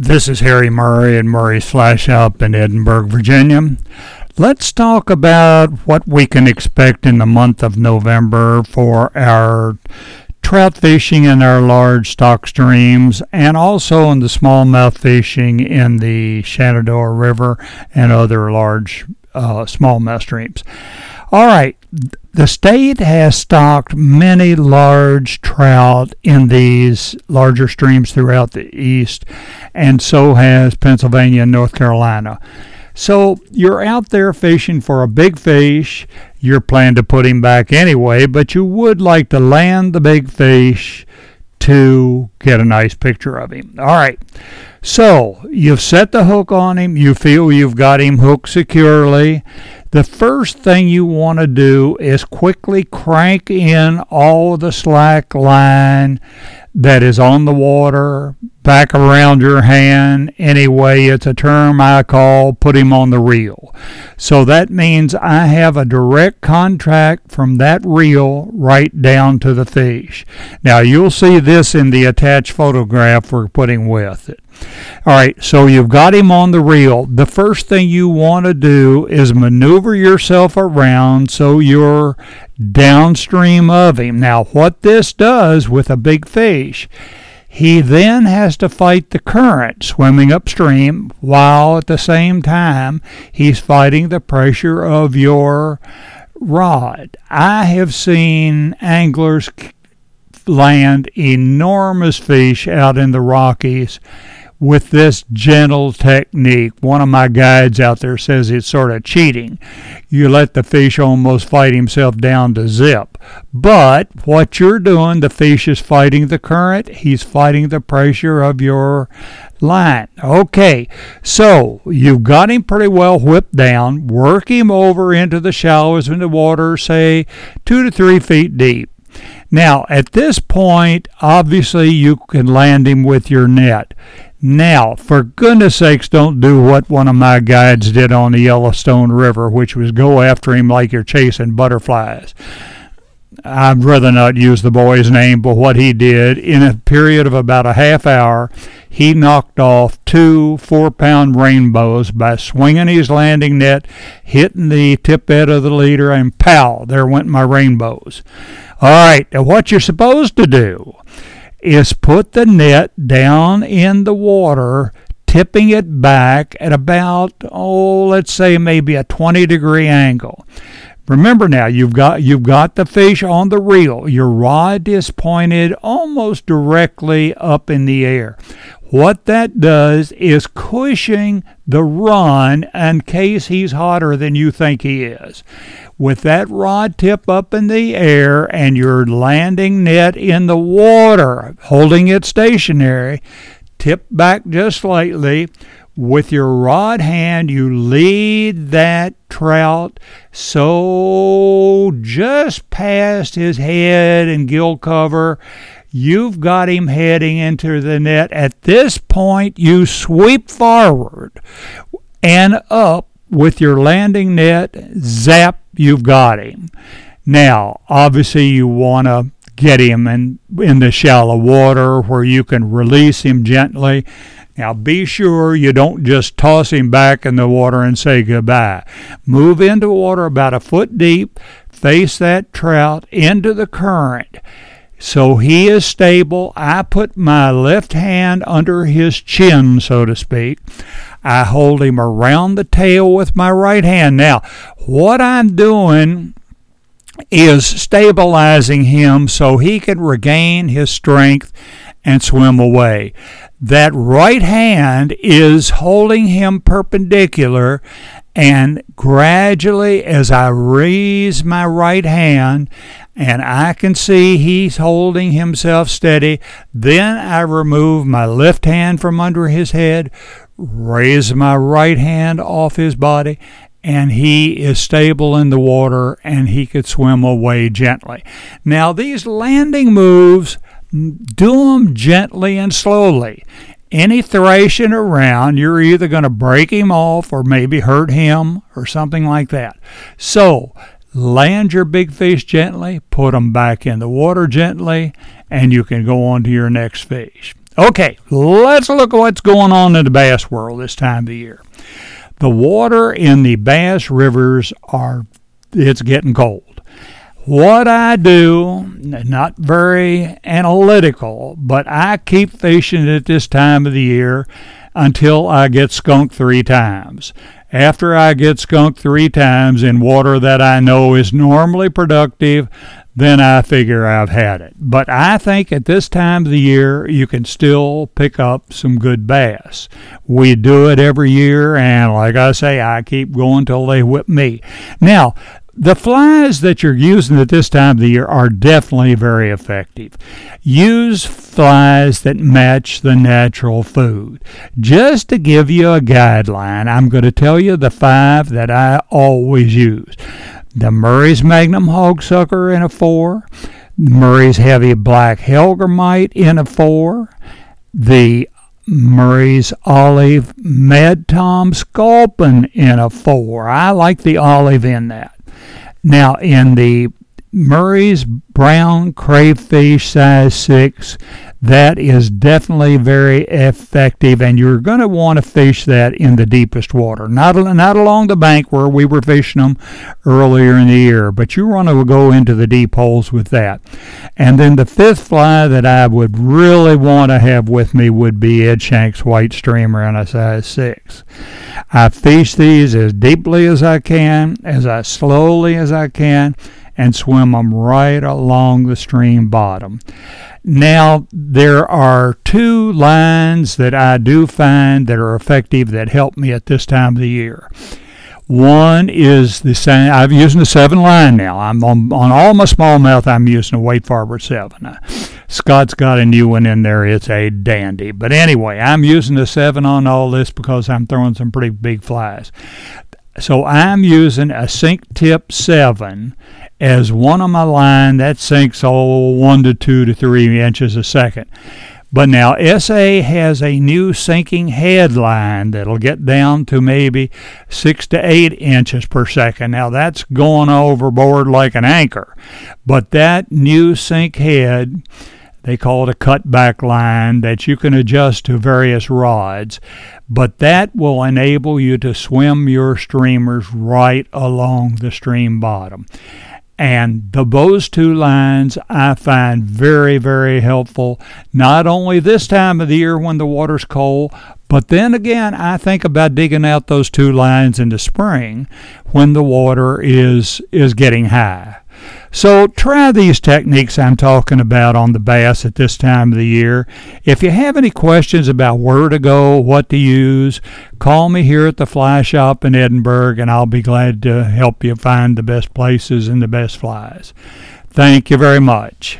This is Harry Murray and Murray's Fly Shop in Edinburg, Virginia. Let's talk about what we can expect in the month of November for our trout fishing in our large stock streams and also in the smallmouth fishing in the Shenandoah River and other large uh, smallmouth streams. All right, the state has stocked many large trout in these larger streams throughout the east, and so has Pennsylvania and North Carolina. So you're out there fishing for a big fish. You're planning to put him back anyway, but you would like to land the big fish to get a nice picture of him. All right. So you've set the hook on him. You feel you've got him hooked securely. The first thing you want to do is quickly crank in all the slack line that is on the water back around your hand. Anyway, it's a term I call put him on the reel. So that means I have a direct contract from that reel right down to the fish. Now you'll see this in the attached photograph we're putting with it. All right, so you've got him on the reel. The first thing you want to do is maneuver yourself around so you're downstream of him. Now, what this does with a big fish, he then has to fight the current swimming upstream while at the same time he's fighting the pressure of your rod. I have seen anglers land enormous fish out in the Rockies with this gentle technique. One of my guides out there says it's sort of cheating. You let the fish almost fight himself down to zip. But what you're doing, the fish is fighting the current, he's fighting the pressure of your line. Okay, so you've got him pretty well whipped down. Work him over into the shallows in the water, say two to three feet deep. Now, at this point, obviously you can land him with your net. Now, for goodness sakes, don't do what one of my guides did on the Yellowstone River, which was go after him like you're chasing butterflies. I'd rather not use the boy's name, but what he did in a period of about a half hour, he knocked off two four pound rainbows by swinging his landing net, hitting the tip end of the leader, and pow, there went my rainbows. All right, now what you're supposed to do is put the net down in the water, tipping it back at about, oh, let's say maybe a 20 degree angle. Remember now, you've got you've got the fish on the reel. Your rod is pointed almost directly up in the air. What that does is cushioning the run in case he's hotter than you think he is with that rod tip up in the air and your landing net in the water, holding it stationary, tip back just slightly. With your rod hand, you lead that trout so just past his head and gill cover. You've got him heading into the net. At this point, you sweep forward and up with your landing net, zap, you've got him. Now, obviously, you want to get him in, in the shallow water where you can release him gently. Now, be sure you don't just toss him back in the water and say goodbye. Move into water about a foot deep, face that trout into the current. So he is stable. I put my left hand under his chin, so to speak. I hold him around the tail with my right hand. Now, what I'm doing is stabilizing him so he can regain his strength and swim away. That right hand is holding him perpendicular, and gradually, as I raise my right hand, and I can see he's holding himself steady, then I remove my left hand from under his head, raise my right hand off his body, and he is stable in the water and he could swim away gently. Now, these landing moves, do them gently and slowly. Any thrashing around, you're either going to break him off or maybe hurt him or something like that. So, land your big fish gently, put them back in the water gently, and you can go on to your next fish. Okay, let's look at what's going on in the bass world this time of year. The water in the bass rivers are it's getting cold. What I do, not very analytical, but I keep fishing at this time of the year until I get skunked three times. After I get skunked three times in water that I know is normally productive, then I figure I've had it. But I think at this time of the year, you can still pick up some good bass. We do it every year, and like I say, I keep going till they whip me. Now, the flies that you're using at this time of the year are definitely very effective. Use flies that match the natural food. Just to give you a guideline, I'm going to tell you the five that I always use. The Murray's Magnum Hog Sucker in a 4, Murray's Heavy Black Hellgrammite in a 4, the Murray's Olive Mad Tom Sculpin in a 4. I like the olive in that. Now, in the Murray's brown crayfish size 6, that is definitely very effective, and you're going to want to fish that in the deepest water. Not, not along the bank where we were fishing them earlier in the year, but you want to go into the deep holes with that. And then the fifth fly that I would really want to have with me would be Ed Shenk's white streamer in a size 6. I fish these as deeply as I can, as I slowly as I can, and swim them right along the stream bottom. Now, there are two lines that I do find that are effective that help me at this time of the year. One is the same. I'm using the seven line now. I'm on, on all my smallmouth. I'm using a Wade Farber seven. Uh, Scott's got a new one in there. It's a dandy. But anyway, I'm using the seven on all this because I'm throwing some pretty big flies. So I'm using a sink tip seven as one of my line that sinks oh one to two to three inches a second. But now SA has a new sinking headline that'll get down to maybe six to eight inches per second. Now that's going overboard like an anchor. But that new sink head, they call it a cutback line that you can adjust to various rods. But that will enable you to swim your streamers right along the stream bottom. And the, those two lines I find very, very helpful, not only this time of the year when the water's cold, but then again, I think about digging out those two lines in the spring when the water is, is getting high. So try these techniques I'm talking about on the bass at this time of the year. If you have any questions about where to go, what to use, call me here at the fly shop in Edinburg and I'll be glad to help you find the best places and the best flies. Thank you very much.